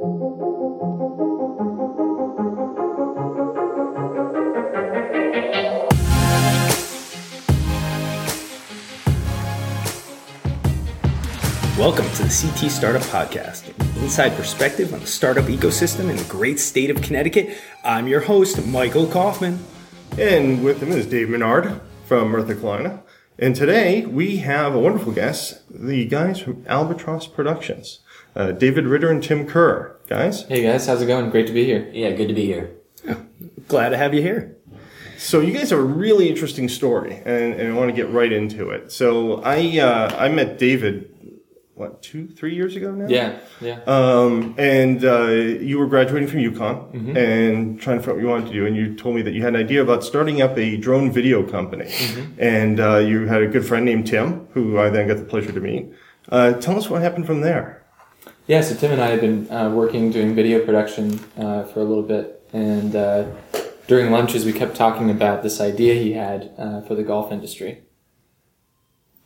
Welcome to the CT Startup Podcast, an inside perspective on the startup ecosystem in the great state of Connecticut. I'm your host, Michael Kaufman. And with him is Dave Menard from North Carolina. And today we have a wonderful guest, the guys from Albatross Productions, uh, David Ritter and Tim Kerr. Guys? Hey guys, how's it going? Great to be here. Yeah, good to be here. Glad to have you here. So you guys have a really interesting story, and, and I want to get right into it. So I uh, I met David, what two three years ago now? Yeah, yeah. Um, and uh, you were graduating from UConn and trying to figure out what you wanted to do, and you told me that you had an idea about starting up a drone video company, and uh, you had a good friend named Tim, who I then got the pleasure to meet. Uh, tell us what happened from there. Yeah, so Tim and I have been uh, working doing video production uh, for a little bit, and uh, during lunches we kept talking about this idea he had uh, for the golf industry.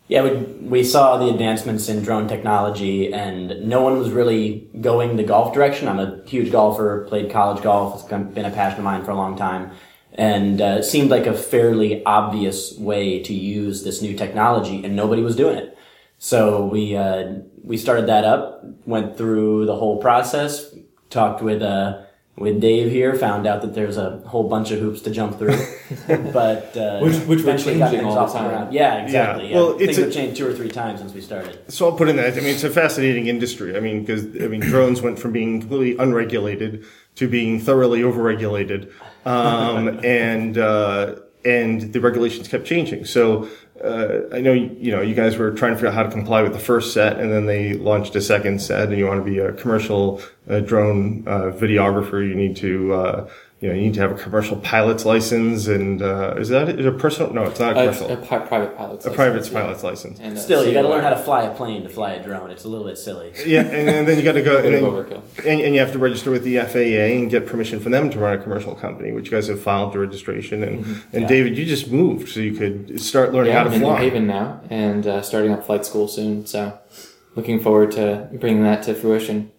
Yeah, we, we saw the advancements in drone technology, and no one was really going the golf direction. I'm a huge golfer, played college golf, it's been a passion of mine for a long time, and uh, it seemed like a fairly obvious way to use this new technology, and nobody was doing it. So we uh, we started that up, went through the whole process, talked with uh, with Dave here, found out that there's a whole bunch of hoops to jump through, but uh, Which- which we're eventually got changing things all the time. ground. Yeah, exactly. Yeah. Well, it's things a- have changed two or three times since we started. So I'll put in that. I mean, it's a fascinating industry. I mean, because I mean, drones went from being completely unregulated to being thoroughly overregulated, um, and uh, and the regulations kept changing. So uh, I know you know you guys were trying to figure out how to comply with the first set, and then they launched a second set, and you want to be a commercial uh, drone uh, videographer. You need to. Uh, you know, you need to have a commercial pilot's license, and uh, is that is a personal? No, it's not a A, commercial. a pi- private pilot's license. a license, private yeah. pilot's license. And, uh, Still, you got to learn how to fly a plane to fly a drone. It's a little bit silly. Yeah, and, and then you got to go and, then, and, and you have to register with the FAA and get permission from them to run a commercial company, which you guys have filed the registration. And, and Yeah. David, you just moved so you could start learning Yeah, how I'm to in New fly. Haven now, and uh, starting up flight school soon. So, looking forward to bringing that to fruition.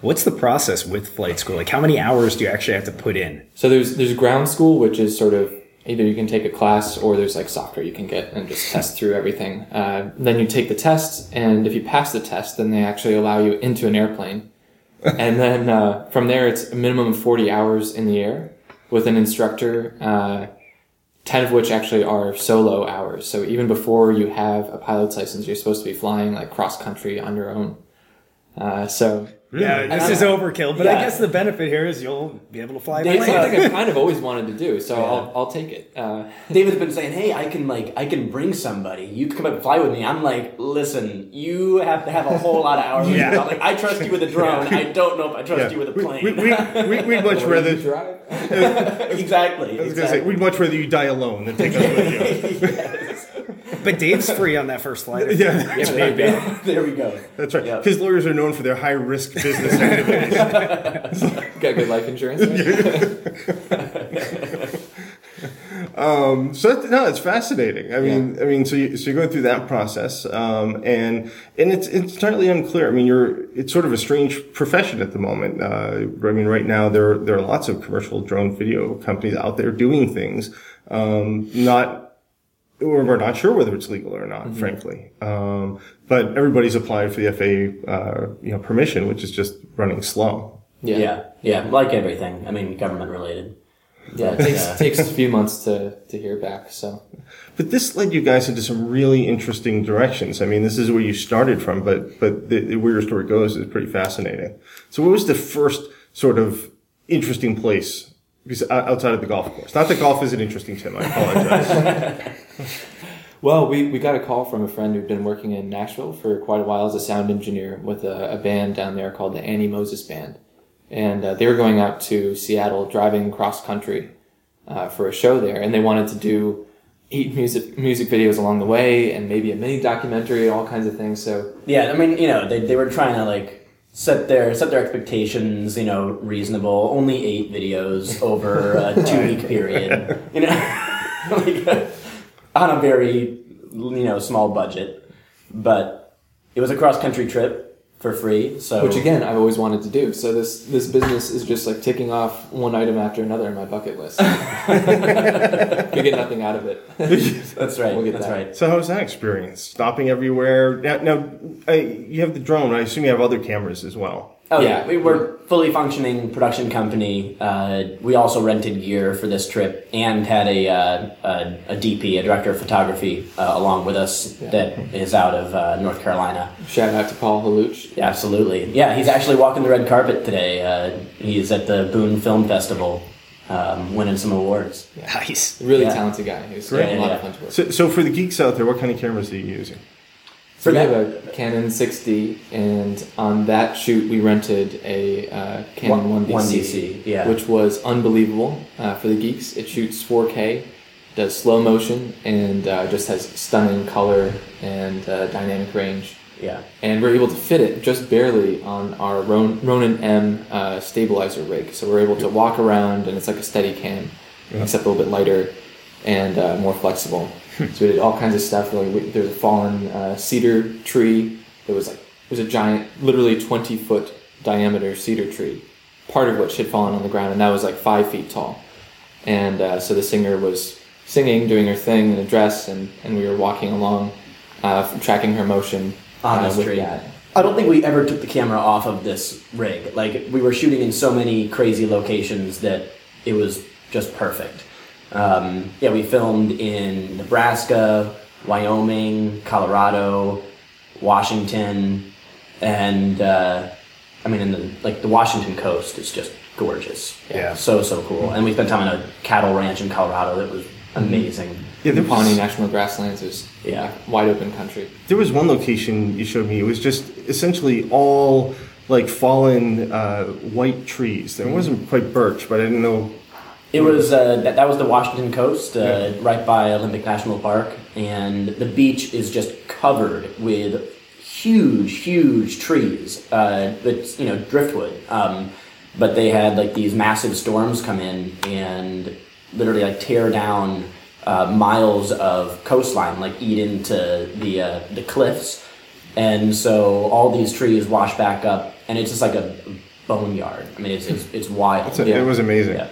What's the process with flight school? Like, how many hours do you actually have to put in? So there's there's ground school, which is sort of either you can take a class or there's like software you can get and just test through everything. Uh, then you take the test, and if you pass the test, then they actually allow you into an airplane. and then uh, from there, it's a minimum of 40 hours in the air with an instructor. Uh, 10 of which actually are solo hours. So even before you have a pilot's license, you're supposed to be flying like cross country on your own. Uh, so Yeah, this is overkill, but I guess the benefit here is you'll be able to fly a it's something I've kind of always wanted to do. So I'll, I'll take it. Uh, David's been saying, "Hey, I can like I can bring somebody. You can come up and fly with me." I'm like, "Listen, you have to have a whole lot of hours." Yeah. I'm like, "I trust you with a drone. I don't know if I trust Yeah. you with a plane." we, we, we, we'd much rather. drive. exactly. I was gonna say we'd much rather you die alone than take us with you. But Dave's free on that first flight. yeah, Yeah, maybe. there we go. that's right. Yeah. Because lawyers are known for their high risk business activities. Got good life insurance. Um, so that, no, it's fascinating. I mean, I mean, so you, so you're going through that process, um, and and it's it's entirely unclear. I mean, you're it's sort of a strange profession at the moment. Uh, I mean, right now there there are lots of commercial drone video companies out there doing things, um, not or we're not sure whether it's legal or not, frankly. Um, but everybody's applied for the FAA, uh, you know, permission, which is just running slow. Yeah. Yeah, yeah, like everything. I mean, government related. Yeah, it takes, takes a few months to, to hear back. So But this led you guys into some really interesting directions. I mean, this is where you started from, but but the, the- where your story goes is pretty fascinating. So, what was the first sort of interesting place because o- outside of the golf course? Not that golf isn't interesting, Tim. I apologize. Well, we, we got a call from a friend who'd been working in Nashville for quite a while as a sound engineer with a, a band down there called the Annie Moses Band. And uh, they were going out to Seattle driving cross country uh, for a show there. And they wanted to do eight music, music videos along the way and maybe a mini documentary, all kinds of things. So Yeah, I mean, you know, they, they were trying to like set their set their expectations, you know, reasonable. Only eight videos over a two week period, you know, like, uh, on a very you know small budget. But it was a cross country trip, for free. So Which again, I've always wanted to do. So this this business is just like ticking off one item after another in my bucket list. we get nothing out of it. that's right. We'll get that's that. right. So how was that experience? Stopping everywhere. Now, now I, you have the drone. I assume you have other cameras as well. Oh yeah, Yeah. we were fully functioning production company. Uh, we also rented gear for this trip and had a uh, a, a DP, a director of photography, uh, along with us that is out of uh, North Carolina. Shout out to Paul Haluch. Yeah, absolutely. Yeah, he's actually walking the red carpet today. Uh, he's at the Boone Film Festival, um, winning some awards. Nice. Really Yeah. talented guy. He's Great. a lot Yeah, of fun to work. So, so for the geeks out there, what kind of cameras are you using? So we have a Canon 6D, and on that shoot we rented a uh, Canon One- 1DC, 1DC, yeah. which was unbelievable uh, for the geeks. It shoots 4K, does slow motion, and uh, just has stunning color and uh, dynamic range. Yeah. And we're able to fit it just barely on our Ron- Ronin M uh, stabilizer rig. So we're able to walk around, and it's like a steady cam, except a little bit lighter and uh, more flexible. So we did all kinds of stuff. Like we, there's a fallen uh, cedar tree. It was like it was a giant, literally 20 foot diameter cedar tree, part of which had fallen on the ground, and that was like five feet tall. And uh, so the singer was singing, doing her thing in a dress, and, and we were walking along, uh, tracking her motion On uh, tree. that. I don't think we ever took the camera off of this rig. Like we were shooting in so many crazy locations that it was just perfect. Um, yeah, we filmed in Nebraska, Wyoming, Colorado, Washington, and uh, I mean, in the like the Washington coast is just gorgeous. Yeah. so so cool. And we spent time on a cattle ranch in Colorado that was amazing. Yeah, The Pawnee National Grasslands is Yeah. wide open country. there was one location you showed me. It was just essentially all like fallen uh, white trees. There wasn't quite birch, but I didn't know. It was uh, that, that was the Washington coast, uh, right by Olympic National Park, and the beach is just covered with huge, huge trees. Uh, but you know, driftwood. Um, but they had like these massive storms come in and literally like tear down uh, miles of coastline, like eat into the uh, the cliffs, and so all these trees wash back up, and it's just like a boneyard. I mean, it's it's, it's wild. So Yeah. It was amazing. Yeah.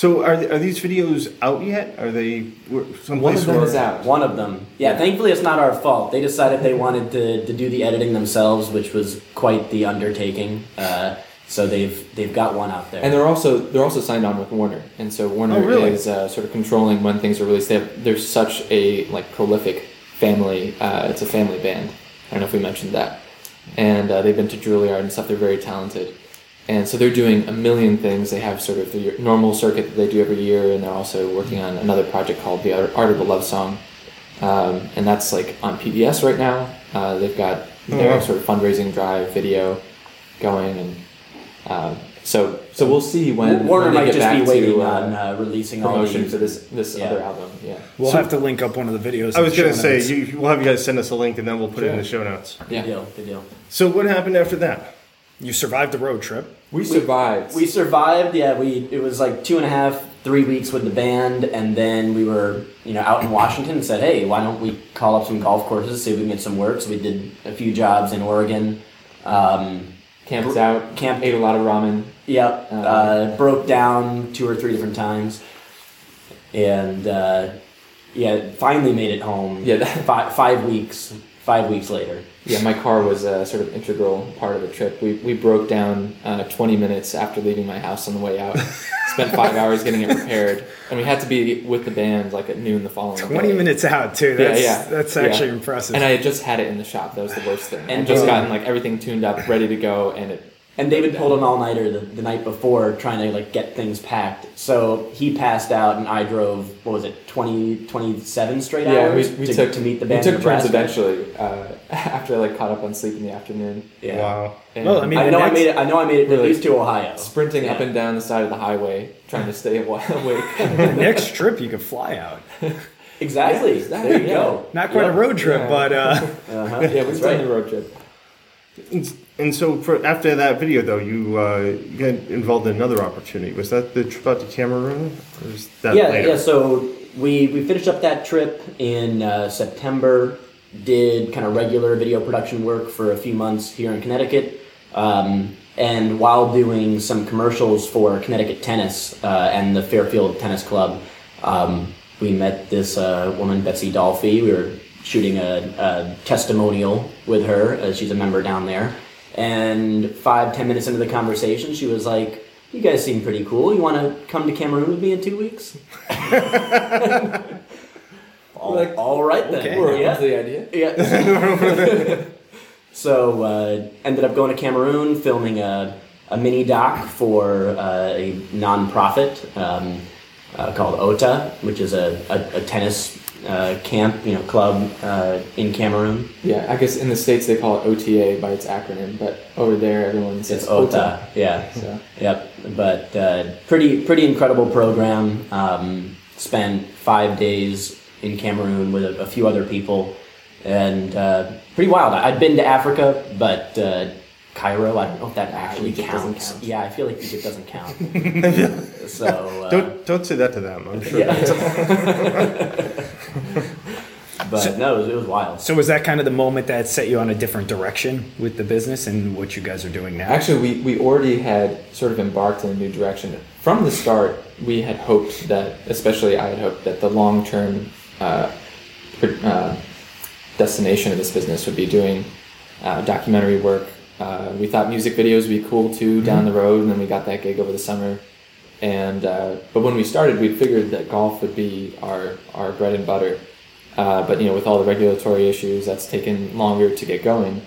So are, are these videos out yet? Are they were- One of them where- is out. One of them. Yeah, thankfully it's not our fault. They decided they wanted to, to do the editing themselves, which was quite the undertaking. Uh, so they've they've got one out there. And they're also they're also signed on with Warner, and so Warner Oh, really? is uh, sort of controlling when things are released. They have, they're such a like prolific family. Uh, it's a family band. I don't know if we mentioned that. And uh, they've been to Juilliard and stuff. They're very talented, and so they're doing a million things. They have sort of the normal circuit that they do every year, and they're also working on another project called the Art of the Love Song, um, and that's like on PBS right now. Uh, they've got Oh, their wow. sort of fundraising drive video going, and um, so so we'll see when Warner when they might get just back be waiting to, uh, on uh, releasing all promotion these. for this this Yeah. other album. Yeah, We'll So- have to link up one of the videos. I was gonna say you, we'll have you guys send us a link and then we'll put it in the show notes. Good yeah. deal. Good deal. So what happened after that? You survived the road trip. We survived. We survived. Yeah, we it was like two and a half, three weeks with the band, and then we were you know out in Washington and said, hey, why don't we call up some golf courses, see if we can get some work. So we did a few jobs in Oregon. Um, camped out. Camp- ate a lot of ramen. Yep. Uh, Uh, broke down two or three different times, and uh, yeah, finally made it home. Yeah, that- five, five weeks. Five weeks later. Yeah, my car was a sort of integral part of the trip. We, we broke down uh, 20 minutes after leaving my house on the way out. Spent five hours getting it repaired, and we had to be with the band like at noon the following. Twenty day. minutes out too. Yeah, That's, yeah. That's Yeah. actually impressive. And I had just had it in the shop. That was the worst thing. And And just gotten like everything tuned up, ready to go, and it. And David pulled an all nighter the, the night before trying to like get things packed. So he passed out, and I drove. What was it, 20, 27 straight Yeah, we, hours we to, took to meet the band. We took in turns eventually uh, after I like caught up on sleep in the afternoon. Yeah. Wow. And Well, I mean, I know I made it. I know I made it at Really least to Ohio. sprinting up and down the side of the highway trying to stay awake. the next trip you could fly out. Exactly. Yeah, exactly, There you yeah. go. Not quite Yep. a road trip, Yeah. but uh, Uh-huh. yeah, we've right. done the road trip. And, and so for after that video though, you uh, you got involved in another opportunity. Was that the trip out to Cameroon? Or was that yeah, later? yeah. So we we finished up that trip in uh, September, did kind of regular video production work for a few months here in Connecticut. Um, and while doing some commercials for Connecticut Tennis uh, and the Fairfield Tennis Club, um, we met this uh, woman, Betsy Dolphy. We were shooting a, a testimonial with her. Uh, she's a member down there. And five, ten minutes into the conversation, she was like, You guys seem pretty cool. You want to come to Cameroon with me in two weeks? all, Like, all right then. okay. We're Yeah. the idea. Yeah. so uh, ended up going to Cameroon, filming a, a mini doc for uh, a nonprofit um, uh, called OTA, which is a, a, a tennis uh, camp, you know, club uh, in Cameroon. Yeah, I guess in the states they call it OTA by its acronym, but over there everyone says It's OTA. Yeah. So Yep, but uh, pretty pretty incredible program. Um, spent five days in Cameroon with a, a few other people, and uh, pretty wild. I'd been to Africa, but uh, Cairo, I don't know if that actually Egypt counts. count. Yeah, I feel like Egypt doesn't count. so uh, Don't don't say that to them. I'm sure. yeah. but no, it was, it was wild. So was that kind of the moment that set you on a different direction with the business and what you guys are doing now? Actually, we, we already had sort of embarked in a new direction. From the start, we had hoped that, especially I had hoped that the long term uh, uh, destination of this business would be doing uh, documentary work. Uh, we thought music videos would be cool too down the road, and then we got that gig over the summer. And uh, but when we started, we figured that golf would be our our bread and butter. Uh, but you know, with all the regulatory issues, that's taken longer to get going.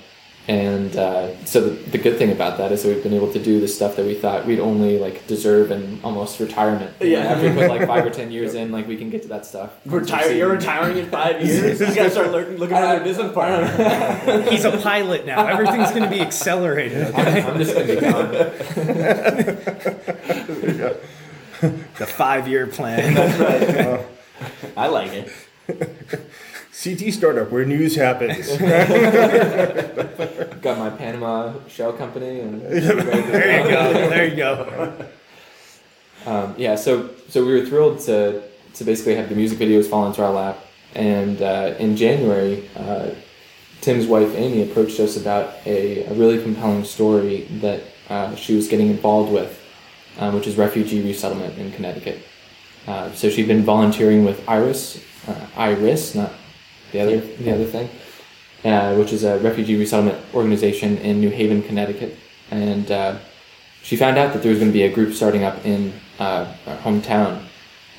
And uh, so the, the good thing about that is that we've been able to do the stuff that we thought we'd only like deserve in almost retirement. Yeah. after we put like five or ten years in, like we can get to that stuff. Retire, you're retiring in five years. You gotta start looking, looking at your business partner. He's a pilot now. Everything's going to be accelerated. Okay? I'm just gonna be gone. The five-year plan. that's right I like it. CT startup where news happens. Got my Panama shell company, and There you go. There you go. Um, yeah, so so we were thrilled to to basically have the music videos fall into our lap, and uh, in January, uh, Tim's wife Amy approached us about a, a really compelling story that uh, she was getting involved with, um, which is refugee resettlement in Connecticut. Uh, so she'd been volunteering with Iris, uh, Iris, not the other the other thing, uh, which is a refugee resettlement organization in New Haven, Connecticut, and uh, she found out that there was going to be a group starting up in uh, our hometown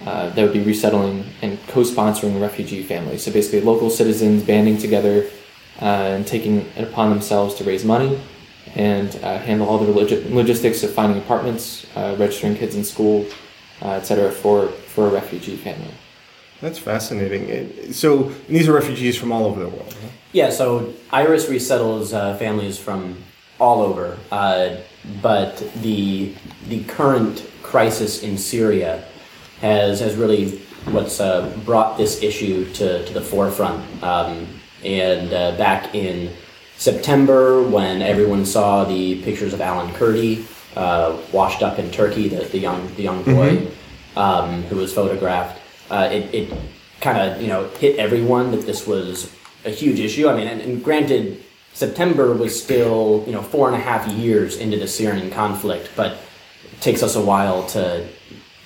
uh, that would be resettling and co-sponsoring refugee families. So basically, local citizens banding together uh, and taking it upon themselves to raise money and uh, handle all the logi- logistics of finding apartments, registering kids in school, etc. for for a refugee family. That's fascinating. It- So these are refugees from all over the world. huh? Yeah, so Iris resettles uh, families from all over, uh, but the the current crisis in Syria has has really what's uh, brought this issue to, to the forefront. Um, and uh, back in September, when everyone saw the pictures of Alan Kurdi uh, washed up in Turkey, the, the young the young boy um, who was photographed, uh, it, it kind of you know hit everyone that this was a huge issue. I mean, and, and granted, September was still you know four and a half years into the Syrian conflict, but it takes us a while to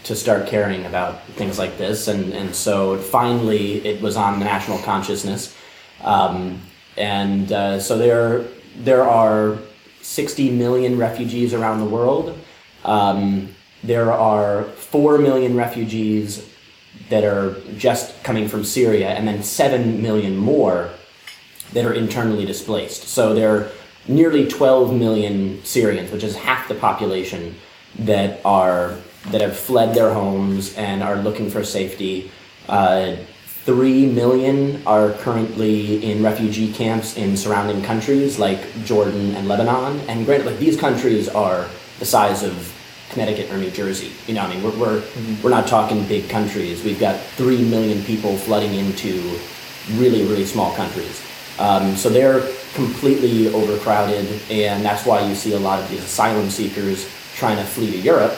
to start caring about things like this, and and so finally it was on the national consciousness, um, and uh, so there there are sixty million refugees around the world. Um, there are four million refugees that are just coming from Syria, and then 7 million more that are internally displaced. So there are nearly 12 million Syrians, which is half the population, that are that have fled their homes and are looking for safety. Uh, Three million are currently in refugee camps in surrounding countries like Jordan and Lebanon. And granted, like these countries are the size of Connecticut or New Jersey. You know, I mean, we're we're, we're not talking big countries. We've got three million people flooding into really really small countries. Um, so they're completely overcrowded, and that's why you see a lot of these asylum seekers trying to flee to Europe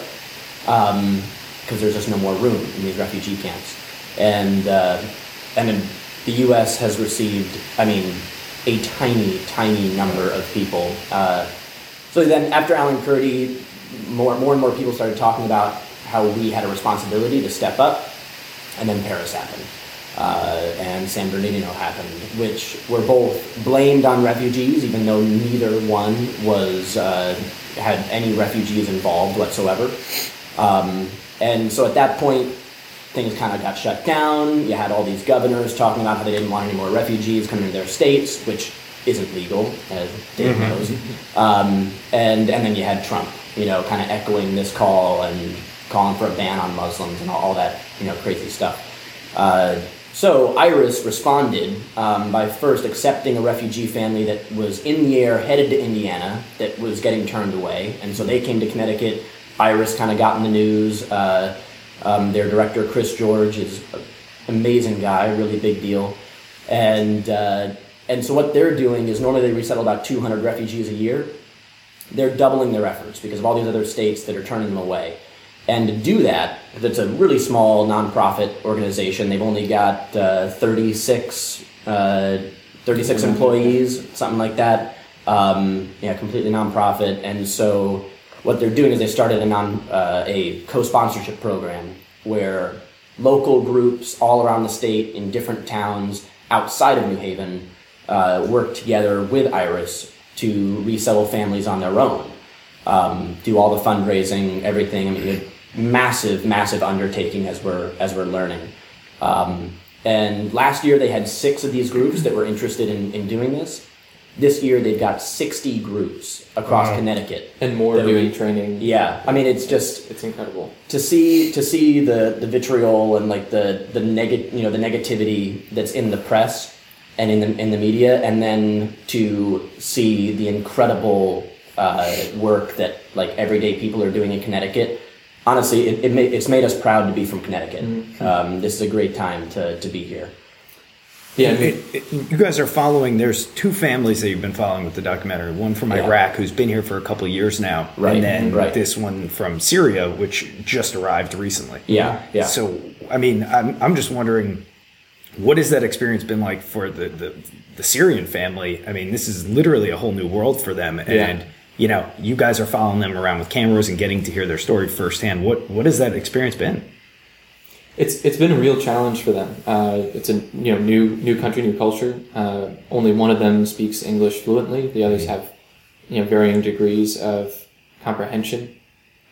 because there's just no more room in these refugee camps. And uh, and then the U.S. has received, I mean, a tiny, tiny number of people. Uh, so then, after Alan Kurdi, more, more and more people started talking about how we had a responsibility to step up, and then Paris happened. Uh, and San Bernardino happened, which were both blamed on refugees, even though neither one was uh, had any refugees involved whatsoever. Um, and so at that point, things kind of got shut down. You had all these governors talking about how they didn't want any more refugees coming to their states, which isn't legal, as Dave knows. Um, and and then you had Trump, you know, kind of echoing this call and calling for a ban on Muslims and all, that, you know, crazy stuff. Uh, so Iris responded um, by first accepting a refugee family that was in the air, headed to Indiana, that was getting turned away, and so they came to Connecticut. Iris kind of got in the news. Uh, um, their director, Chris George, is an amazing guy, really big deal, and uh, and so what they're doing is normally they resettle about 200 refugees a year. They're doubling their efforts because of all these other states that are turning them away. And to do that, it's a really small nonprofit organization. They've only got uh, 36, uh, 36 employees, something like that. Um, yeah, completely nonprofit. And so what they're doing is they started a, non, uh, a co-sponsorship program where local groups all around the state in different towns outside of New Haven uh, work together with Iris to resettle families on their own. Um, do all the fundraising, everything. I mean, massive, massive undertaking as we're as we're learning. Um, and last year they had six of these groups that were interested in, in doing this. This year they've got 60 groups across Wow. Connecticut. and more doing we- training. Yeah, I mean it's just It's incredible. to see to see the the vitriol and like the the neg- you know the negativity that's in the press and in the in the media, and then to see the incredible uh, work that like everyday people are doing in Connecticut. Honestly, it, it ma- it's made us proud to be from Connecticut. Um, this is a great time to, to be here. Yeah, I mean, It- it- you guys are following. There's two families that you've been following with the documentary. One from Yeah. Iraq, who's been here for a couple of years now, Right, and then right. this one from Syria, which just arrived recently. Yeah, yeah. So, I mean, I'm I'm just wondering, what has that experience been like for the the, the Syrian family? I mean, this is literally a whole new world for them, and Yeah. you know, you guys are following them around with cameras and getting to hear their story firsthand. What what has that experience been? It's it's been a real challenge for them. Uh, it's a you know new new country, new culture. Uh, only one of them speaks English fluently. The others have you know varying degrees of comprehension,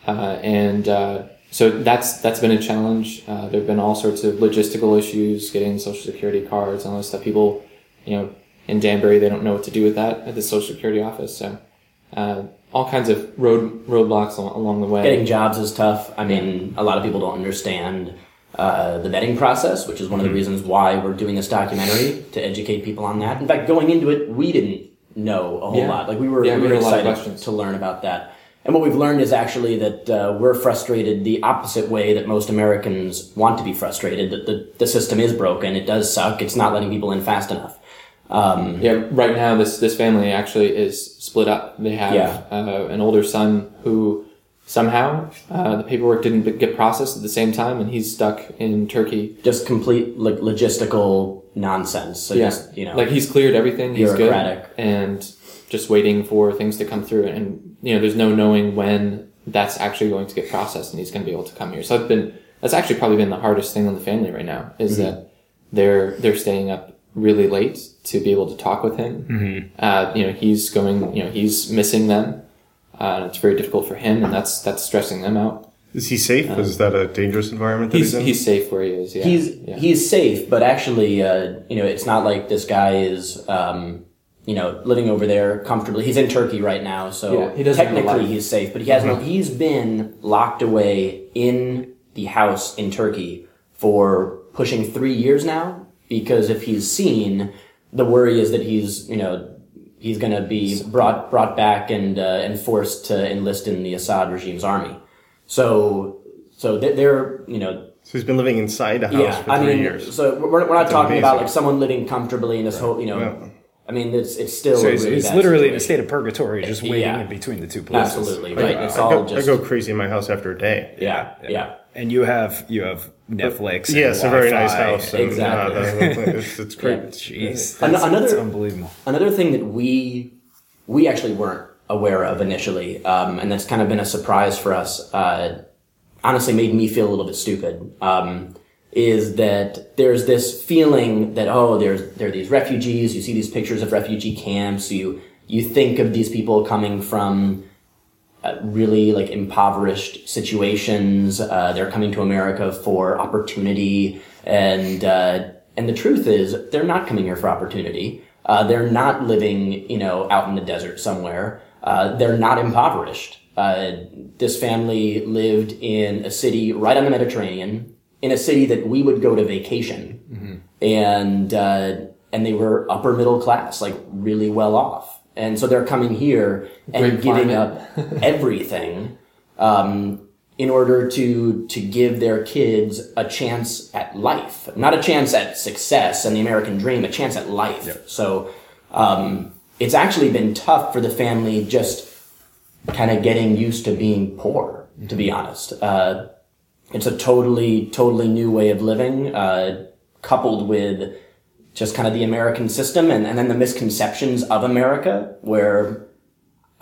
uh, and uh, so that's that's been a challenge. Uh, there have been all sorts of logistical issues, getting social security cards, and all this stuff. People, you know, in Danbury, they don't know what to do with that at the social security office. So. Uh, all kinds of road roadblocks along the way. Getting jobs is tough. I mean, a lot of people don't understand uh, the vetting process, which is one of the reasons why we're doing this documentary to educate people on that. In fact, going into it, we didn't know a whole Yeah. lot. Like we were, Yeah, we we were had a lot of excited questions. to learn about that. And what we've learned is actually that uh, we're frustrated the opposite way that most Americans want to be frustrated. That the, the system is broken. It does suck. It's not letting people in fast enough. Um, Yeah, right now this this family actually is split up. They have Yeah. uh, an older son who somehow uh, the paperwork didn't get processed at the same time, and he's stuck in Turkey. just complete like logistical nonsense. So Yeah, just you know, like he's cleared everything. He's good, and just waiting for things to come through. And you know, there's no knowing when that's actually going to get processed, and he's going to be able to come here. So it's been that's actually probably been the hardest thing on the family right now is Mm-hmm. that they're they're staying up really late to be able to talk with him. Mm-hmm. Uh, you know, he's going. You know, he's missing them. Uh, and it's very difficult for him, and that's that's stressing them out. Is he safe? is that a dangerous environment that He's he's, in? he's safe where he is. Yeah, he's yeah. he's safe, but actually, uh, you know, it's not like this guy is, um, you know, living over there comfortably. He's in Turkey right now, so Yeah, he doesn't have a technically he's safe. But he has no. He's been locked away in the house in Turkey for pushing three years now. Because if he's seen, the worry is that he's, you know. He's going to be brought brought back and uh, and forced to enlist in the Assad regime's army. So so they're, you know so he's been living inside a house yeah, for I three mean, years. so we're, we're not That's talking about like someone living comfortably in this whole, you know, Yeah. I mean, it's it's still So a it's, really it's bad literally in a state of purgatory, just waiting Yeah. in between the two places. Absolutely, right? I, It's I all go, just I go crazy in my house after a day. yeah, yeah. And you have you have Netflix. and Yeah, it's a very nice house. And, Exactly. uh, it's, it's great. Jeez, An- that's, another- that's unbelievable. Another thing that we we actually weren't aware of initially, um, and that's kind of been a surprise for us. Uh, honestly, made me feel a little bit stupid. Um, is that there's this feeling that oh, there's there are these refugees. You see these pictures of refugee camps. You you think of these people coming from uh, really like impoverished situations. Uh, they're coming to America for opportunity, and uh, and the truth is they're not coming here for opportunity. Uh, they're not living, you know, out in the desert somewhere. Uh, they're not impoverished. Uh, this family lived in a city right on the Mediterranean, in a city that we would go to vacation, and uh, and they were upper middle class, like really well off. And so they're coming here and Great giving up everything um, in order to to give their kids a chance at life, not a chance at success and the American dream, a chance at life. So um, it's actually been tough for the family just kind of getting used to being poor. To be honest, uh, it's a totally totally new way of living, uh, coupled with just kind of the American system and, and then the misconceptions of America, where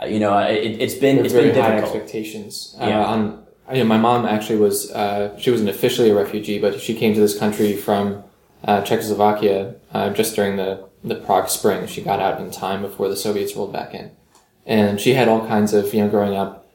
uh, you know it, it's been it's very been high difficult. expectations. Yeah. Uh, on, you know, my mom actually was uh, she wasn't officially a refugee, but she came to this country from uh, Czechoslovakia uh, just during the the Prague Spring. She got out in time before the Soviets rolled back in, and she had all kinds of you know growing up.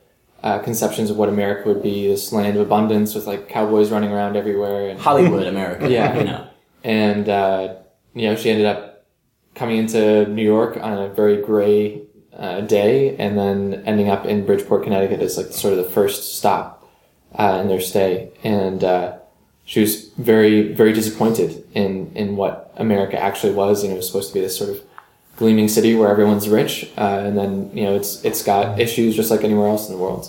Uh, conceptions of what America would be, this land of abundance with like cowboys running around everywhere, and Hollywood America. Yeah. you know. and uh, you know she ended up coming into New York on a very gray uh, day, and then ending up in Bridgeport, Connecticut as like sort of the first stop uh, in their stay, and uh, she was very very disappointed in in what America actually was. You know, it was supposed to be this sort of gleaming city where everyone's rich, uh, and then you know it's it's got issues just like anywhere else in the world.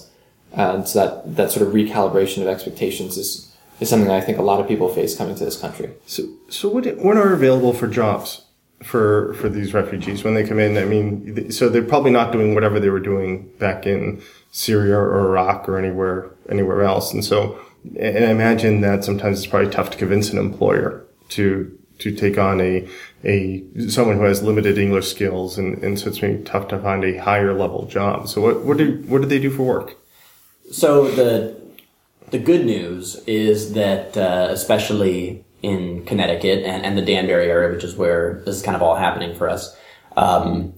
Uh, and so that that sort of recalibration of expectations is is something that I think a lot of people face coming to this country. So, so what, what are available for jobs for for these refugees when they come in? I mean, so they're probably not doing whatever they were doing back in Syria or Iraq or anywhere anywhere else. And so, and I imagine that sometimes it's probably tough to convince an employer to to take on a a someone who has limited English skills, and, and so it's maybe tough to find a higher level job. So, what what do what do they do for work? So the the good news is that uh, especially in Connecticut and, and the Danbury area, which is where this is kind of all happening for us, um,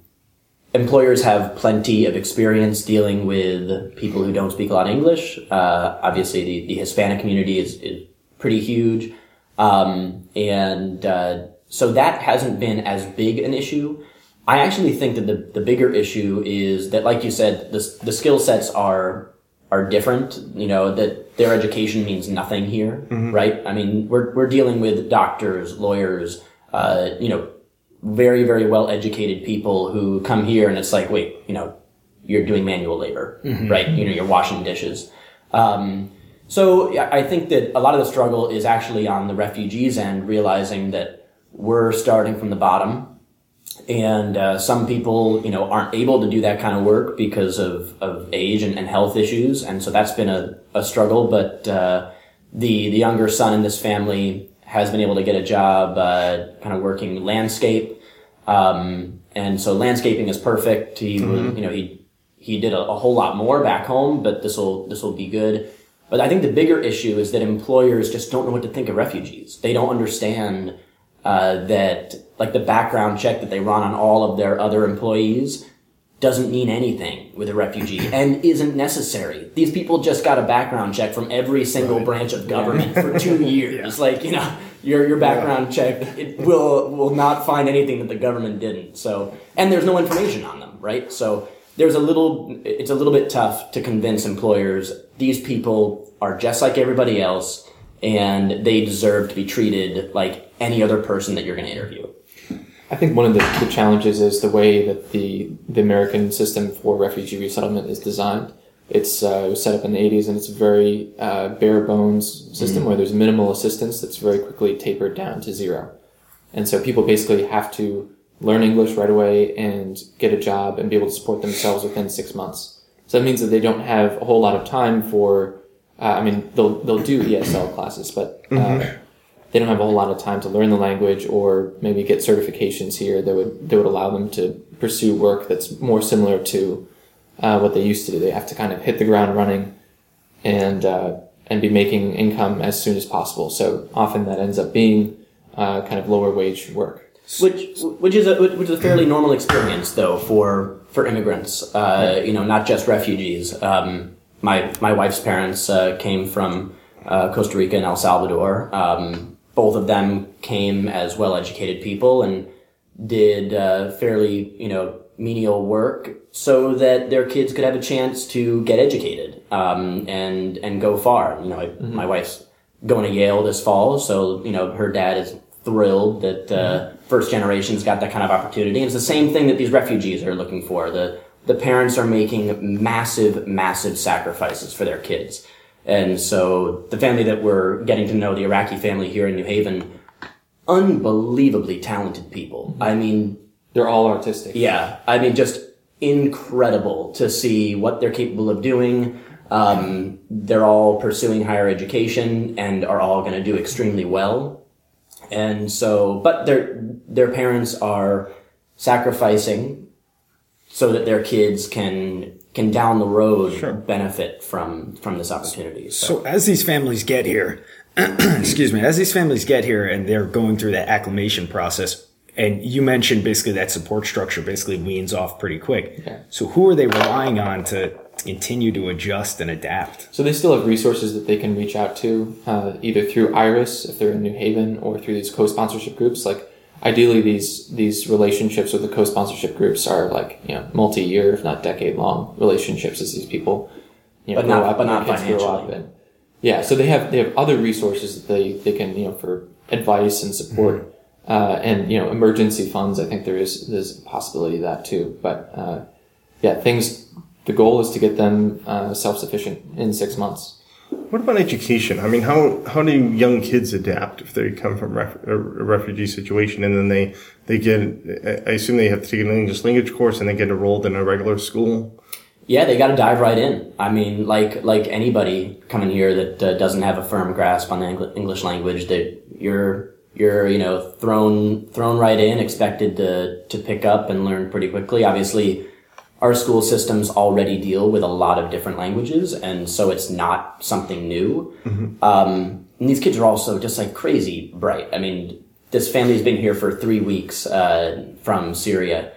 employers have plenty of experience dealing with people who don't speak a lot of English. Uh, obviously, the, the Hispanic community is, is pretty huge, um, and uh, so that hasn't been as big an issue. I actually think that the, the bigger issue is that, like you said, the, the skill sets are are different. You know that their education means nothing here, right? I mean, we're we're dealing with doctors, lawyers, uh, you know, very very well educated people who come here, and it's like, wait, you know, you're doing manual labor, right? You know, you're washing dishes. Um, so I think that a lot of the struggle is actually on the refugees end, realizing that we're starting from the bottom. And uh, some people you know aren't able to do that kind of work because of, of age and, and health issues. And so that's been a, a struggle. But uh, the the younger son in this family has been able to get a job uh, kind of working landscape. Um, and so landscaping is perfect. He was, you know he he did a, a whole lot more back home but this will this will be good but I think the bigger issue is that employers just don't know what to think of refugees they don't understand uh, that like the background check that they run on all of their other employees doesn't mean anything with a refugee and isn't necessary. These people just got a background check from every single branch of government for two years. Like, you know, your your background check it will will not find anything that the government didn't. So and there's no information on them, right? So there's a little it's a little bit tough to convince employers these people are just like everybody else and they deserve to be treated like any other person that you're going to interview. I think one of the, the challenges is the way that the the American system for refugee resettlement is designed. It's uh, it was set up in the 80s and it's a very uh, bare bones system where there's minimal assistance that's very quickly tapered down to zero. And so people basically have to learn English right away and get a job and be able to support themselves within six months. So that means that they don't have a whole lot of time for. Uh, I mean, they'll they'll do ESL classes, but uh, they don't have a whole lot of time to learn the language or maybe get certifications here that would that would allow them to pursue work that's more similar to uh, what they used to do. They have to kind of hit the ground running and uh, and be making income as soon as possible. So often that ends up being uh, kind of lower wage work. Which which is a which is a fairly normal experience though for for immigrants uh, you know not just refugees. Um, my my wife's parents uh, came from uh, Costa Rica and El Salvador. Um, both of them came as well educated people and did uh, fairly you know menial work so that their kids could have a chance to get educated um, and and go far. You know I, my wife's going to Yale this fall so you know her dad is thrilled that uh, first generations got that kind of opportunity. And it's the same thing that these refugees are looking for. The the parents are making massive, massive sacrifices for their kids. And so the family that we're getting to know, the Iraqi family here in New Haven, unbelievably talented people. I mean, They're all artistic. yeah, I mean, just incredible to see what they're capable of doing. Um, they're all pursuing higher education and are all going to do extremely well. And so, but their their parents are sacrificing so that their kids can can down the road benefit from from this opportunity. So, So as these families get here, excuse me, as these families get here and they're going through that acclimation process, and you mentioned basically that support structure basically weans off pretty quick. So who are they relying on to continue to adjust and adapt? So they still have resources that they can reach out to, uh, either through Iris if they're in New Haven, or through these co-sponsorship groups. Like ideally, these these relationships with the co-sponsorship groups are like you know multi-year, if not decade-long relationships as these people, you know, But grow not- up but not grow financially. up and yeah. So they have they have other resources that they they can you know for advice and support. Uh, and you know emergency funds. I think there is there's a possibility of that too. But uh, yeah, things. The goal is to get them uh, self sufficient in six months. What about education? I mean, how how do young kids adapt if they come from ref, a a refugee situation and then they they get? I assume they have to take an English language course and they get enrolled in a regular school. yeah, they got to dive right in. I mean, like like anybody coming here that uh, doesn't have a firm grasp on the Engl- English language, that you're you're you know thrown thrown right in, expected to to pick up and learn pretty quickly. Obviously, our school systems already deal with a lot of different languages, and so it's not something new. Um, and these kids are also just like crazy bright. I mean, this family's been here for three weeks uh, from Syria.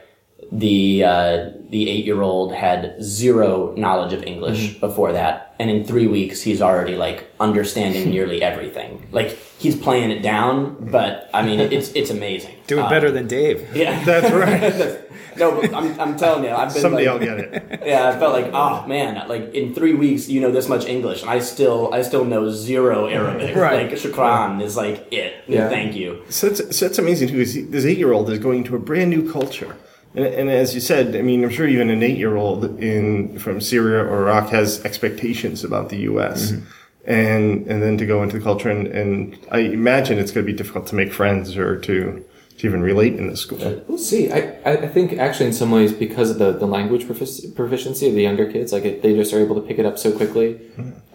The uh, the eight year old had zero knowledge of English before that, and in three weeks he's already like understanding nearly everything. Like he's playing it down, but I mean it's it's amazing. Do it better than Dave. yeah. That's right. No, but I'm, I'm telling you, I've been Someday like, I'll get it. yeah, I felt like, oh man, like in three weeks you know this much English, and I still I still know zero Arabic. Right. Like shukran is like it. Yeah. Thank you. So that's, so that's amazing too. Because this eight-year-old is going to a brand new culture, and, and as you said, I mean, I'm sure even an eight-year-old in from Syria or Iraq has expectations about the U.S. Mm-hmm. And and then to go into the culture, and, and I imagine it's going to be difficult to make friends or to to even relate in the school. We'll see. I, I think actually in some ways because of the, the language profic- proficiency of the younger kids, like it, they just are able to pick it up so quickly.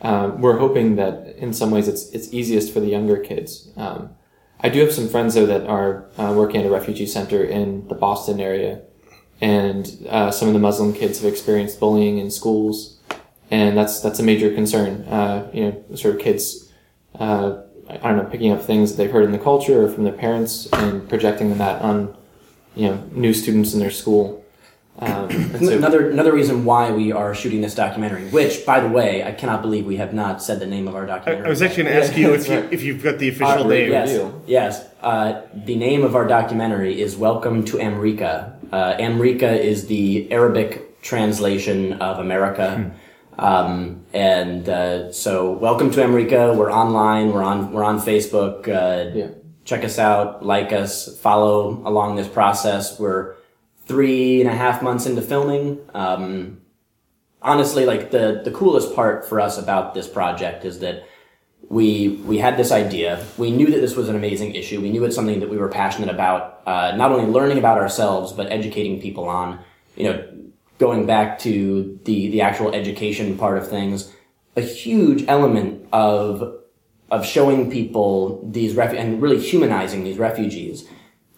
Um, we're hoping that in some ways it's it's easiest for the younger kids. Um, I do have some friends though that are uh, working at a refugee center in the Boston area, and uh, some of the Muslim kids have experienced bullying in schools, and that's that's a major concern. Uh, you know, sort of kids. Uh, I don't know, picking up things that they've heard in the culture or from their parents and projecting that on, you know, new students in their school. Um, so, another another reason why we are shooting this documentary, which by the way, I cannot believe we have not said the name of our documentary. I was actually going to ask you if you if you've got the official name. Yes, yes. Uh, the name of our documentary is "Welcome to Amrika." Uh, Amrika is the Arabic translation of America, um, and uh, so welcome to Amrika. We're online. We're on. We're on Facebook. Uh, Yeah. Check us out. Like us. Follow along this process. We're three and a half months into filming. Um, honestly, like the the coolest part for us about this project is that we we had this idea. We knew that this was an amazing issue. We knew it's something that we were passionate about. Uh, not only learning about ourselves, but educating people on. You know, going back to the the actual education part of things, a huge element of of showing people these refu- and really humanizing these refugees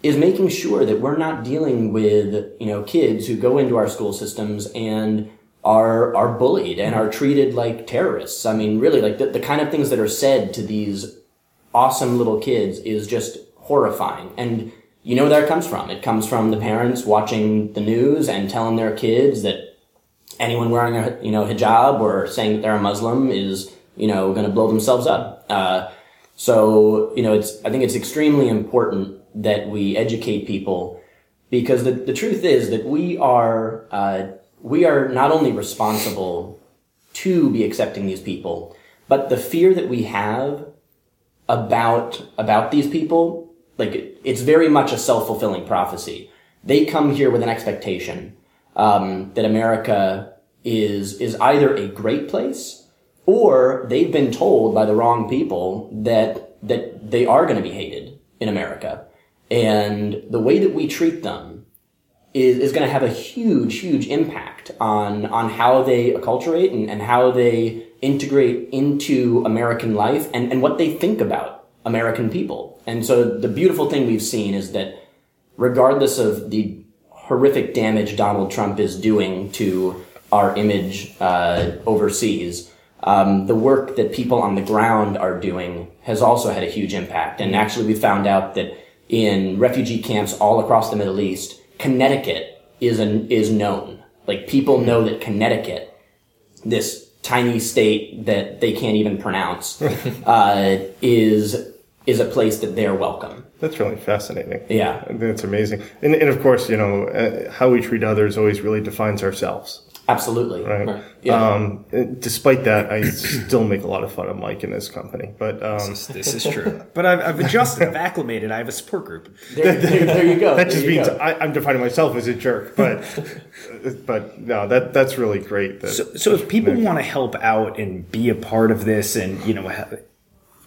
is making sure that we're not dealing with you know kids who go into our school systems and are are bullied and are treated like terrorists. I mean, really, like the, the kind of things that are said to these awesome little kids is just horrifying. And you know where that comes from. It comes from the parents watching the news and telling their kids that anyone wearing a you know hijab or saying that they're a Muslim is you know going to blow themselves up. Uh, so you know, it's I think it's extremely important that we educate people because the, the truth is that we are uh, we are not only responsible to be accepting these people, but the fear that we have about about these people, like it's very much a self fulfilling prophecy. They come here with an expectation um, that America is is either a great place or they've been told by the wrong people that that they are going to be hated in America, and the way that we treat them is, is going to have a huge, huge impact on, on how they acculturate and, and how they integrate into American life and, and what they think about American people. And so the beautiful thing we've seen is that regardless of the horrific damage Donald Trump is doing to our image uh, overseas, um, the work that people on the ground are doing has also had a huge impact. And actually, we found out that in refugee camps all across the Middle East, Connecticut is an, is known. Like people know that Connecticut, this tiny state that they can't even pronounce, uh, is is a place that they're welcome. That's really fascinating. Yeah, that's amazing. And, and of course, you know, uh, how we treat others always really defines ourselves. Absolutely. Right. right. Yeah. Um, despite that, I still make a lot of fun of Mike in his company. But um, this, is, this, is, true. but I've, I've, adjusted. I've acclimated. I have a support group. There, there, there you go. that just means I, am defining myself as a jerk. But but no, that that's really great. That, so, so if people want to help out and be a part of this, and you know,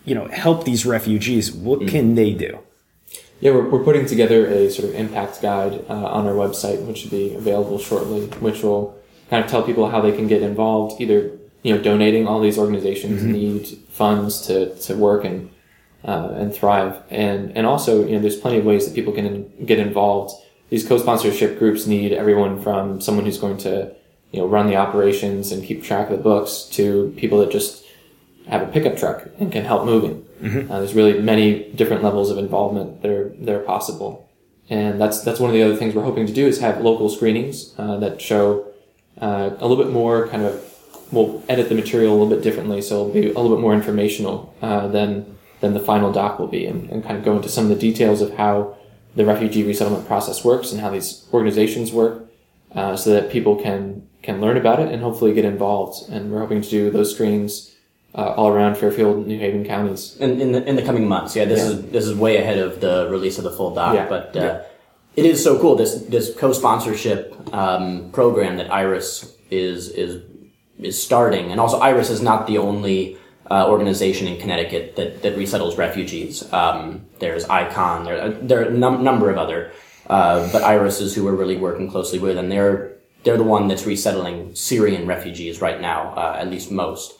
you know, help these refugees, what mm. can they do? Yeah, we're, we're putting together a sort of impact guide uh, on our website, which should be available shortly, which will kind of tell people how they can get involved, either you know donating. All these organizations mm-hmm. need funds to, to work and uh, and thrive, and and also you know there's plenty of ways that people can get involved. These co-sponsorship groups need everyone from someone who's going to you know run the operations and keep track of the books to people that just have a pickup truck and can help moving. Mm-hmm. Uh, there's really many different levels of involvement that are, that are possible. And that's, that's one of the other things we're hoping to do is have local screenings uh, that show uh, a little bit more kind of we'll edit the material a little bit differently, so it'll be a little bit more informational uh, than than the final doc will be, and, and kind of go into some of the details of how the refugee resettlement process works and how these organizations work, uh, so that people can can learn about it and hopefully get involved. And we're hoping to do those screenings uh, all around Fairfield, and New Haven counties in in the, in the coming months. Yeah, this yeah. is this is way ahead of the release of the full doc, yeah. but. Uh, yeah. It is so cool this this co-sponsorship um, program that Iris is is is starting, and also Iris is not the only uh, organization in Connecticut that that resettles refugees. Um, there's Icon, there there are a num- number of other, uh, but Iris is who we're really working closely with, and they're they're the one that's resettling Syrian refugees right now, uh, at least most.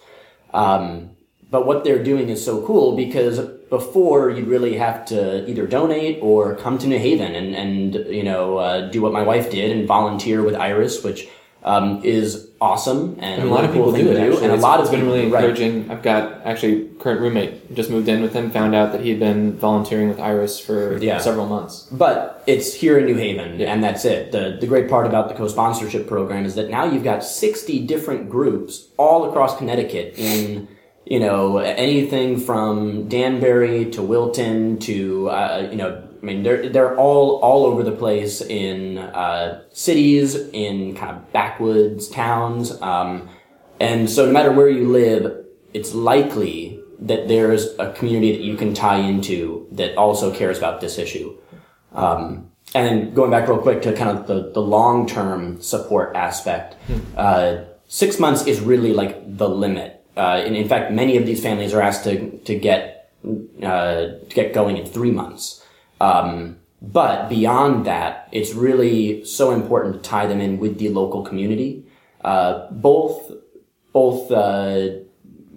Um, but what they're doing is so cool because before you'd really have to either donate or come to New Haven and, and you know, uh, do what my wife did and volunteer with Iris, which um, is awesome and, and a lot of people do it. Do. And a lot has been really encouraging. Right. I've got actually current roommate just moved in with him. Found out that he'd been volunteering with Iris for yeah. several months. But it's here in New Haven, yeah. and that's it. the The great part about the co-sponsorship program is that now you've got sixty different groups all across Connecticut in you know anything from Danbury to Wilton to uh, you know I mean, they're they're all all over the place in uh, cities, in kind of backwoods towns, um, and so no matter where you live, it's likely that there's a community that you can tie into that also cares about this issue. Um, and going back real quick to kind of the, the long term support aspect, uh, six months is really like the limit uh, and in fact, many of these families are asked to to get uh, to get going in three months. Um, but beyond that, it's really so important to tie them in with the local community, uh, both both uh,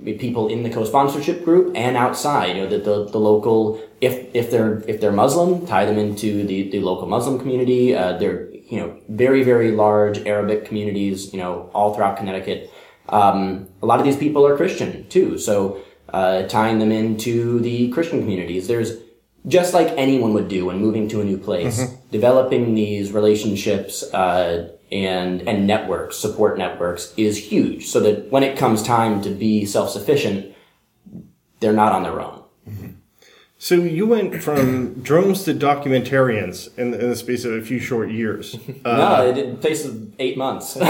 people in the co-sponsorship group and outside. You know, the, the, the local if if they're if they're Muslim, tie them into the, the local Muslim community. Uh, they're you know very very large Arabic communities. You know, all throughout Connecticut. Um, a lot of these people are Christian too, so uh, tying them into the Christian communities. There's just like anyone would do when moving to a new place, developing these relationships uh, and and networks, support networks, is huge. So that when it comes time to be self sufficient, they're not on their own. So you went from drones to documentarians in, in the space of a few short years. Uh, no, it did takes eight months.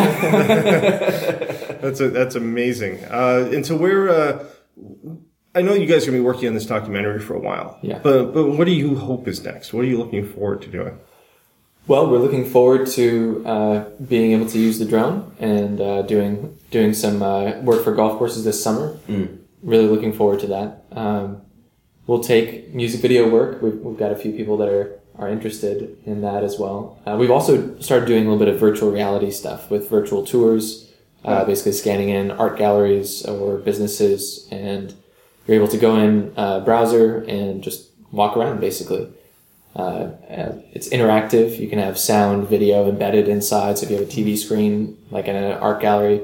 that's a, that's amazing. Uh, and so where uh, I know you guys are going to be working on this documentary for a while. Yeah. But but what do you hope is next? What are you looking forward to doing? Well, we're looking forward to uh, being able to use the drone and uh, doing doing some uh, work for golf courses this summer. Really looking forward to that. Um, we'll take music video work. We've, we've got a few people that are are interested in that as well. Uh, we've also started doing a little bit of virtual reality stuff with virtual tours, uh, basically scanning in art galleries or businesses, and you're able to go in uh, browser and just walk around basically. Uh, uh, it's interactive. You can have sound, video embedded inside. So if you have a TV screen, like in an art gallery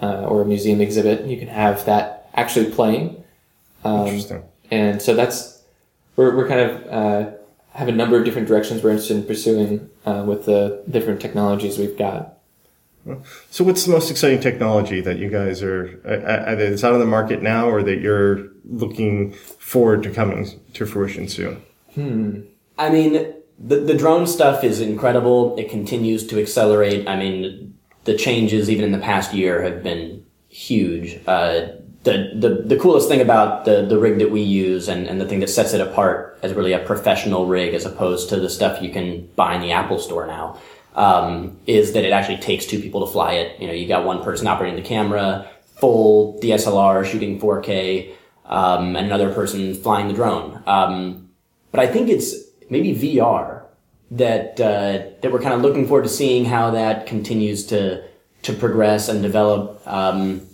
uh, or a museum exhibit, you can have that actually playing. Um, Interesting. and so that's we're we're kind of uh, have a number of different directions we're interested in pursuing uh, with the different technologies we've got. So what's the most exciting technology that you guys are either it's out on the market now or that you're looking forward to coming to fruition soon? I mean, the, the drone stuff is incredible. It continues to accelerate. I mean, the changes even in the past year have been huge. Uh, the, the, the coolest thing about the, the rig that we use and, and the thing that sets it apart as really a professional rig as opposed to the stuff you can buy in the Apple store now, um, is that it actually takes two people to fly it. You know, you got one person operating the camera, full DSLR shooting 4K, um, and another person flying the drone. Um, but I think it's maybe VR that uh, that we're kind of looking forward to seeing how that continues to to progress and develop. Um,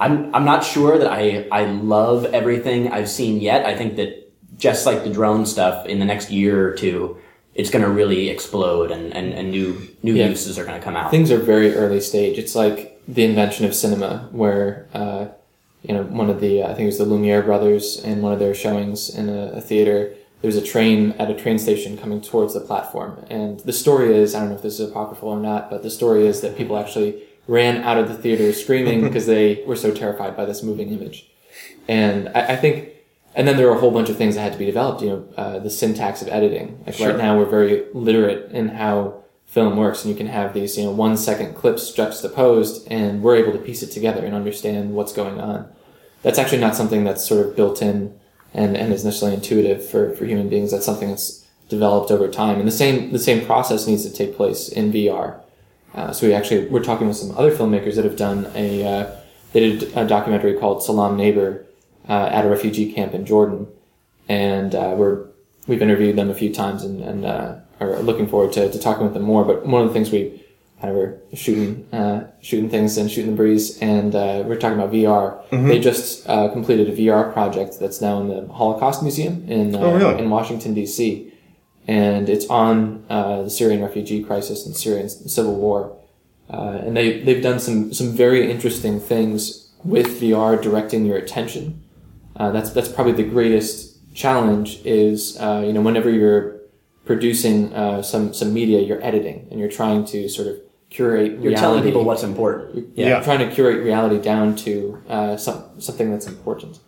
I'm I'm not sure that I I love everything I've seen yet. I think that just like the drone stuff, in the next year or two, it's going to really explode and, and, and new new Yeah. uses are going to come out. Things are very early stage. It's like the invention of cinema, where uh, you know one of the I think it was the Lumiere brothers in one of their showings in a, a theater. There was a train at a train station coming towards the platform, and the story is I don't know if this is apocryphal or not, but the story is that people actually ran out of the theater screaming because they were so terrified by this moving image. And I, I think, and then there are a whole bunch of things that had to be developed. You know, uh, the syntax of editing. Like Sure. right now, we're very literate in how film works, and you can have these you know one second clips juxtaposed, and we're able to piece it together and understand what's going on. That's actually not something that's sort of built in and, and is necessarily intuitive for, for human beings. That's something that's developed over time, and the same the same process needs to take place in VR. Uh, so we actually we're talking with some other filmmakers that have done a uh, they did a documentary called Salam Neighbor uh, at a refugee camp in Jordan, and uh, we're we've interviewed them a few times and, and uh, are looking forward to, to talking with them more. But one of the things we kind of were shooting uh, shooting things and shooting the breeze, and uh, we're talking about VR. They just uh, completed a VR project that's now in the Holocaust Museum in uh, Oh, really? in Washington D.C and it's on uh, the Syrian refugee crisis and Syrian civil war. Uh, and they they've done some some very interesting things with VR directing your attention. Uh, that's that's probably the greatest challenge. Is uh, you know whenever you're producing uh, some some media, you're editing and you're trying to sort of curate. You're reality. telling people what's important. Yeah, Yeah. trying to curate reality down to uh, some, something that's important.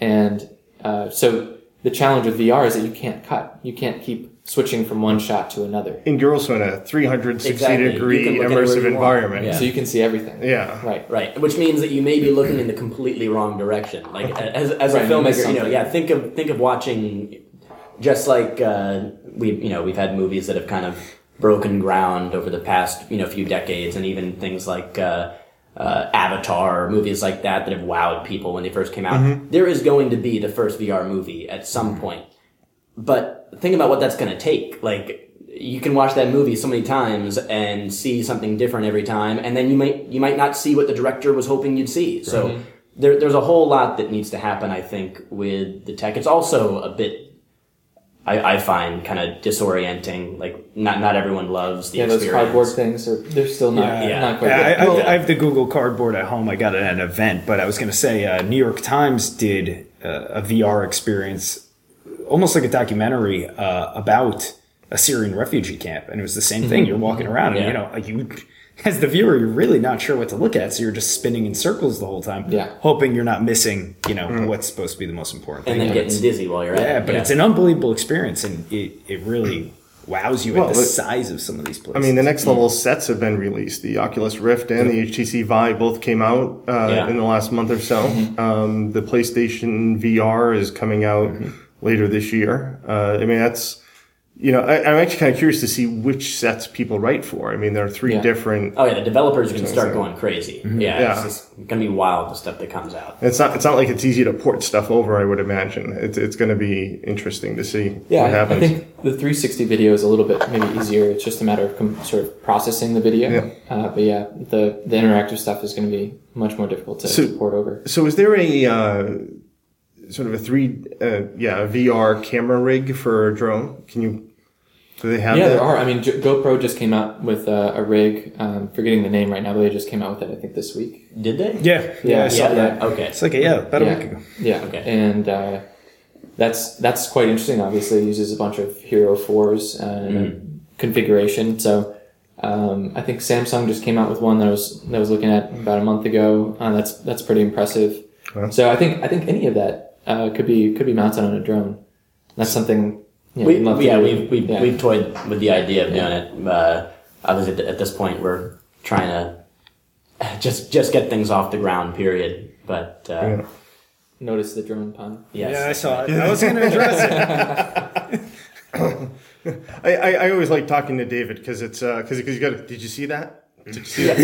And uh, so the challenge with VR is that you can't cut. You can't keep switching from one shot to another. And you're also in a 360 Exactly. You degree can immersive environment. Yeah. So you can see everything. Yeah. Right. Right, which means that you may be looking in the completely wrong direction. Like as, as a Right, you miss filmmaker, you know, yeah, think of think of watching, just like uh, we, you know, we've had movies that have kind of broken ground over the past, you know, few decades, and even things like uh, uh, Avatar, movies like that that have wowed people when they first came out. Mm-hmm. There is going to be the first VR movie at some point. But think about what that's going to take. Like, you can watch that movie so many times and see something different every time, and then you might you might not see what the director was hoping you'd see. So there, there's a whole lot that needs to happen, I think, with the tech. It's also a bit. I, I find kind of disorienting. Like not not everyone loves the Yeah, those cardboard things are they're still not Yeah. Yeah. not quite. I, good. I, Well, I have the Google Cardboard at home. I got it at an event, but I was going to say uh, New York Times did uh, a VR experience, almost like a documentary uh, about a Syrian refugee camp, and it was the same thing. You're walking around, and Yeah. you know, you, as the viewer, you're really not sure what to look at, so you're just spinning in circles the whole time, Yeah. hoping you're not missing, you know, what's supposed to be the most important and thing. then But getting dizzy while you're at yeah, it. but it's an unbelievable experience, and it, it really wows you Well, at the it- size of some of these places. I mean, the next level sets have been released. The Oculus Rift and the HTC Vive both came out uh, Yeah. in the last month or so. Um, the PlayStation VR is coming out later this year. Uh, I mean, that's you know, I, I'm actually kind of curious to see which sets people write for. I mean, there are three Yeah. different. Oh yeah, the developers are going to start going crazy. Yeah, Mm-hmm. Yeah. it's going to be wild the stuff that comes out. It's not. It's not like it's easy to port stuff over. I would imagine it's it's going to be interesting to see Yeah, what I- happens. I think the 360 video is a little bit maybe easier. It's just a matter of com- sort of processing the video. Yeah. Uh, but yeah, the the interactive stuff is going to be much more difficult to, So- to port over. So is there a uh, sort of a three, uh, yeah, a VR camera rig for a drone? Can you? Do they have Yeah, that? there are. I mean, GoPro just came out with uh, a rig. Um, forgetting the name right now, but they just came out with it. I think this week. Did they? yeah, yeah, I saw Yeah. that. Okay. It's like a, yeah, about a yeah, week ago. yeah. Okay. And uh, that's that's quite interesting. Obviously, it uses a bunch of Hero fours and a configuration. So um, I think Samsung just came out with one that I was that I was looking at about a month ago. Uh, that's that's pretty impressive. Wow. So I think I think any of that uh, could be could be mounted on a drone. That's something. Yeah, We, we'd love yeah, we've, we've, Yeah. we've toyed with the idea of doing it. Uh, obviously, at this point, we're trying to just just get things off the ground. Period. But uh, Yeah. notice the drone pun. yes, Yeah, I saw it. I was going to address it. I, I, I always like talking to David because it's because because you got. Did you see that? Did you see that?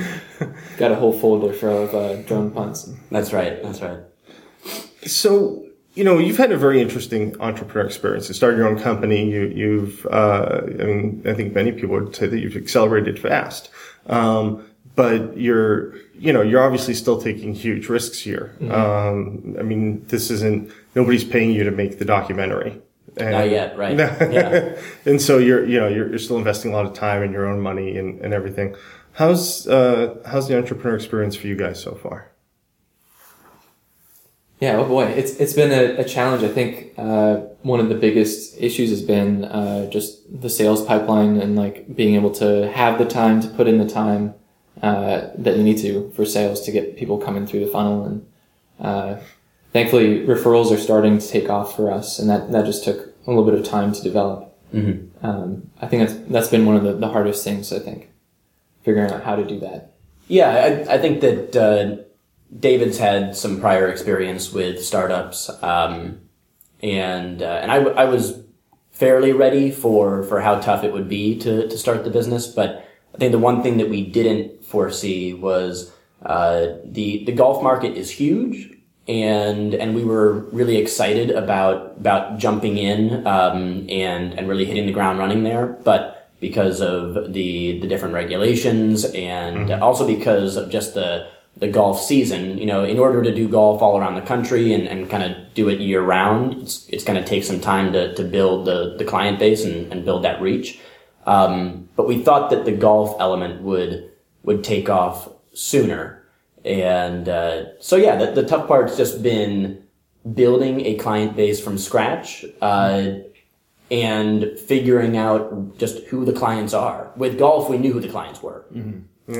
Got a whole folder full of uh, drone puns. That's right. That's right. So you know you've had a very interesting entrepreneur experience. You started your own company. You, you've uh, I mean I think many people would say that you've accelerated fast. Um, but you're you know you're obviously still taking huge risks here. Um, I mean this isn't nobody's paying you to make the documentary. And, Not yet, right? yeah. and so you're you know you're, you're still investing a lot of time and your own money and, and everything. How's uh, how's the entrepreneur experience for you guys so far? Yeah, oh boy, it's it's been a, a challenge. I think uh, one of the biggest issues has been uh, just the sales pipeline and like being able to have the time to put in the time uh, that you need to for sales to get people coming through the funnel. And uh, thankfully, referrals are starting to take off for us, and that that just took a little bit of time to develop. Mm-hmm. Um, I think that's that's been one of the, the hardest things. I think figuring out how to do that. Yeah, I, I think that uh, David's had some prior experience with startups, um, and uh, and I, w- I was fairly ready for for how tough it would be to to start the business. But I think the one thing that we didn't foresee was uh, the the golf market is huge, and and we were really excited about about jumping in um, and and really hitting the ground running there, but because of the the different regulations and also because of just the the golf season. You know, in order to do golf all around the country and, and kind of do it year round, it's, it's going to take some time to, to build the, the client base and, and build that reach. Um, but we thought that the golf element would would take off sooner. And uh, so yeah, the, the tough part's just been building a client base from scratch. Uh, and figuring out just who the clients are. With golf, we knew who the clients were.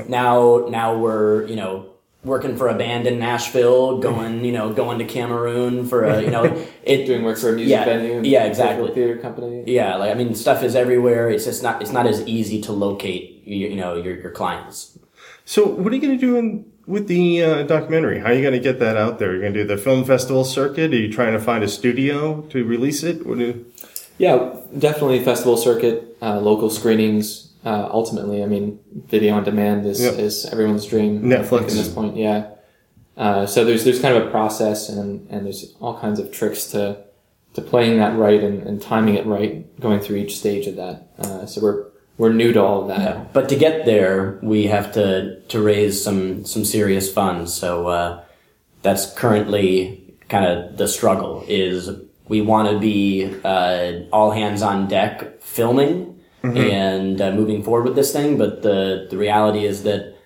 Now, now we're you know working for a band in Nashville, going you know going to Cameroon for a you know it Doing work for a music Yeah, venue, yeah, exactly. theater company. yeah like I mean stuff is everywhere. It's just not it's not as easy to locate you, you know your your clients. So, what are you going to do in, with the uh, documentary? How are you going to get that out there? You're going to do the film festival circuit? Are you trying to find a studio to release it? What do, Yeah, definitely festival circuit, uh, local screenings. Uh, ultimately, I mean, video on demand is, Yep. is everyone's dream. I Netflix. At this point, yeah. Uh, so there's there's kind of a process and, and there's all kinds of tricks to to playing that right and, and timing it right, going through each stage of that. Uh, so we're we're new to all of that. Yeah. But to get there, we have to to raise some some serious funds. So uh, that's currently kind of the struggle. Is we want to be uh, all hands on deck filming and uh, moving forward with this thing, but the the reality is that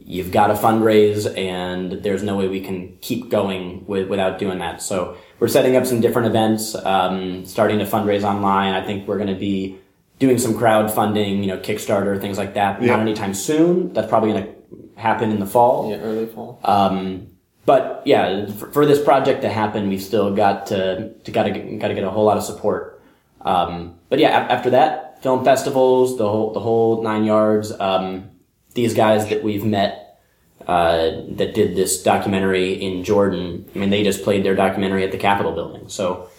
you've got to fundraise and there's no way we can keep going with, without doing that. So we're setting up some different events, um, starting to fundraise online. I think we're going to be doing some crowdfunding, you know, Kickstarter, things like that. Yeah. Not anytime soon. That's probably going to happen in the fall. Yeah, early fall. Um, but yeah, for, for this project to happen, we've still got to, to gotta get, gotta get a whole lot of support. Um, but yeah, after that, film festivals, the whole, the whole nine yards, um, these guys that we've met, uh, that did this documentary in Jordan, I mean, they just played their documentary at the Capitol building. So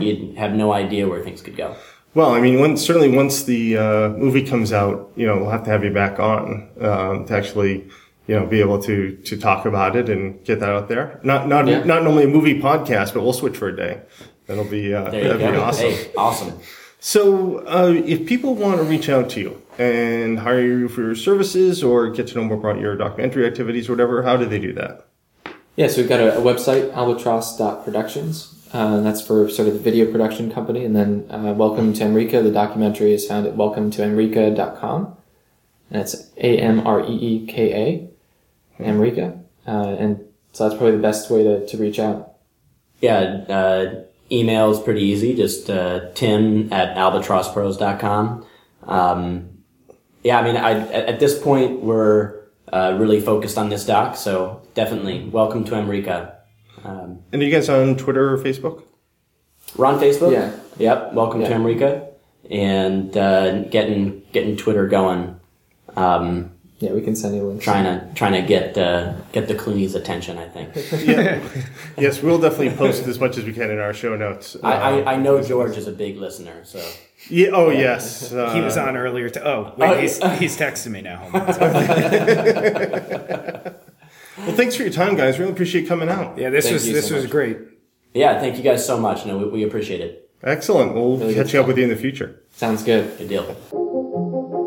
you'd have no idea where things could go. Well, I mean, when, certainly once the uh, movie comes out, you know, we'll have to have you back on um, to actually, you know, be able to to talk about it and get that out there. Not not Yeah. not normally a movie podcast, but we'll switch for a day. That'll be uh, that'd go. be awesome. Hey, awesome. So, uh, if people want to reach out to you and hire you for your services or get to know more about your documentary activities, or whatever, how do they do that? Yeah, so we've got a, a website, albatross.productions. Uh, that's for sort of the video production company. And then uh, Welcome to Amreeka, the documentary is found at welcometoamreeka.com. And it's A M R E E K A, Amreeka. Uh, and so that's probably the best way to, to reach out. Yeah, uh, email is pretty easy. Just uh, tim at albatrosspros.com. Um, yeah, I mean, I, at, at this point, we're uh, really focused on this doc, so definitely welcome to Amreeka. Um, And are you guys on Twitter or Facebook? we're on Facebook. Yeah. Yep. Welcome to Yeah. Amreeka, and uh, getting getting Twitter going. Um, Yeah, we can send you links. trying to trying to get uh, get the Clooney's attention. I think. Yeah. yes, we'll definitely post as much as we can in our show notes. I, Uh, I, I know George is a big listener, so yeah. Oh, yes. Uh, He was on earlier. To, oh, wait, Oh, he's, he's texting me now. Well, thanks for your time, guys. Really appreciate coming out. Yeah, this Thank was this so was much. great. yeah. Thank you guys so much. No, we, we appreciate it. Excellent. We'll Really catch good up with you in the future. Sounds good. Good deal.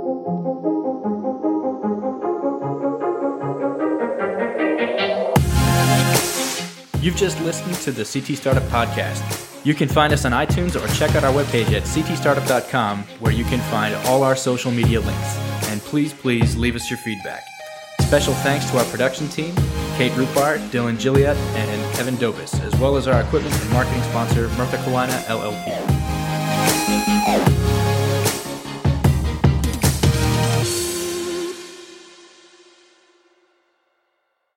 You've just listened to the CT Startup Podcast. You can find us on iTunes or check out our webpage at ctstartup.com where you can find all our social media links. And please, please leave us your feedback. Special thanks to our production team, Kate Rupart, Dylan Gilliat, and Kevin Dobis, as well as our equipment and marketing sponsor, Murtha Cullina LLP.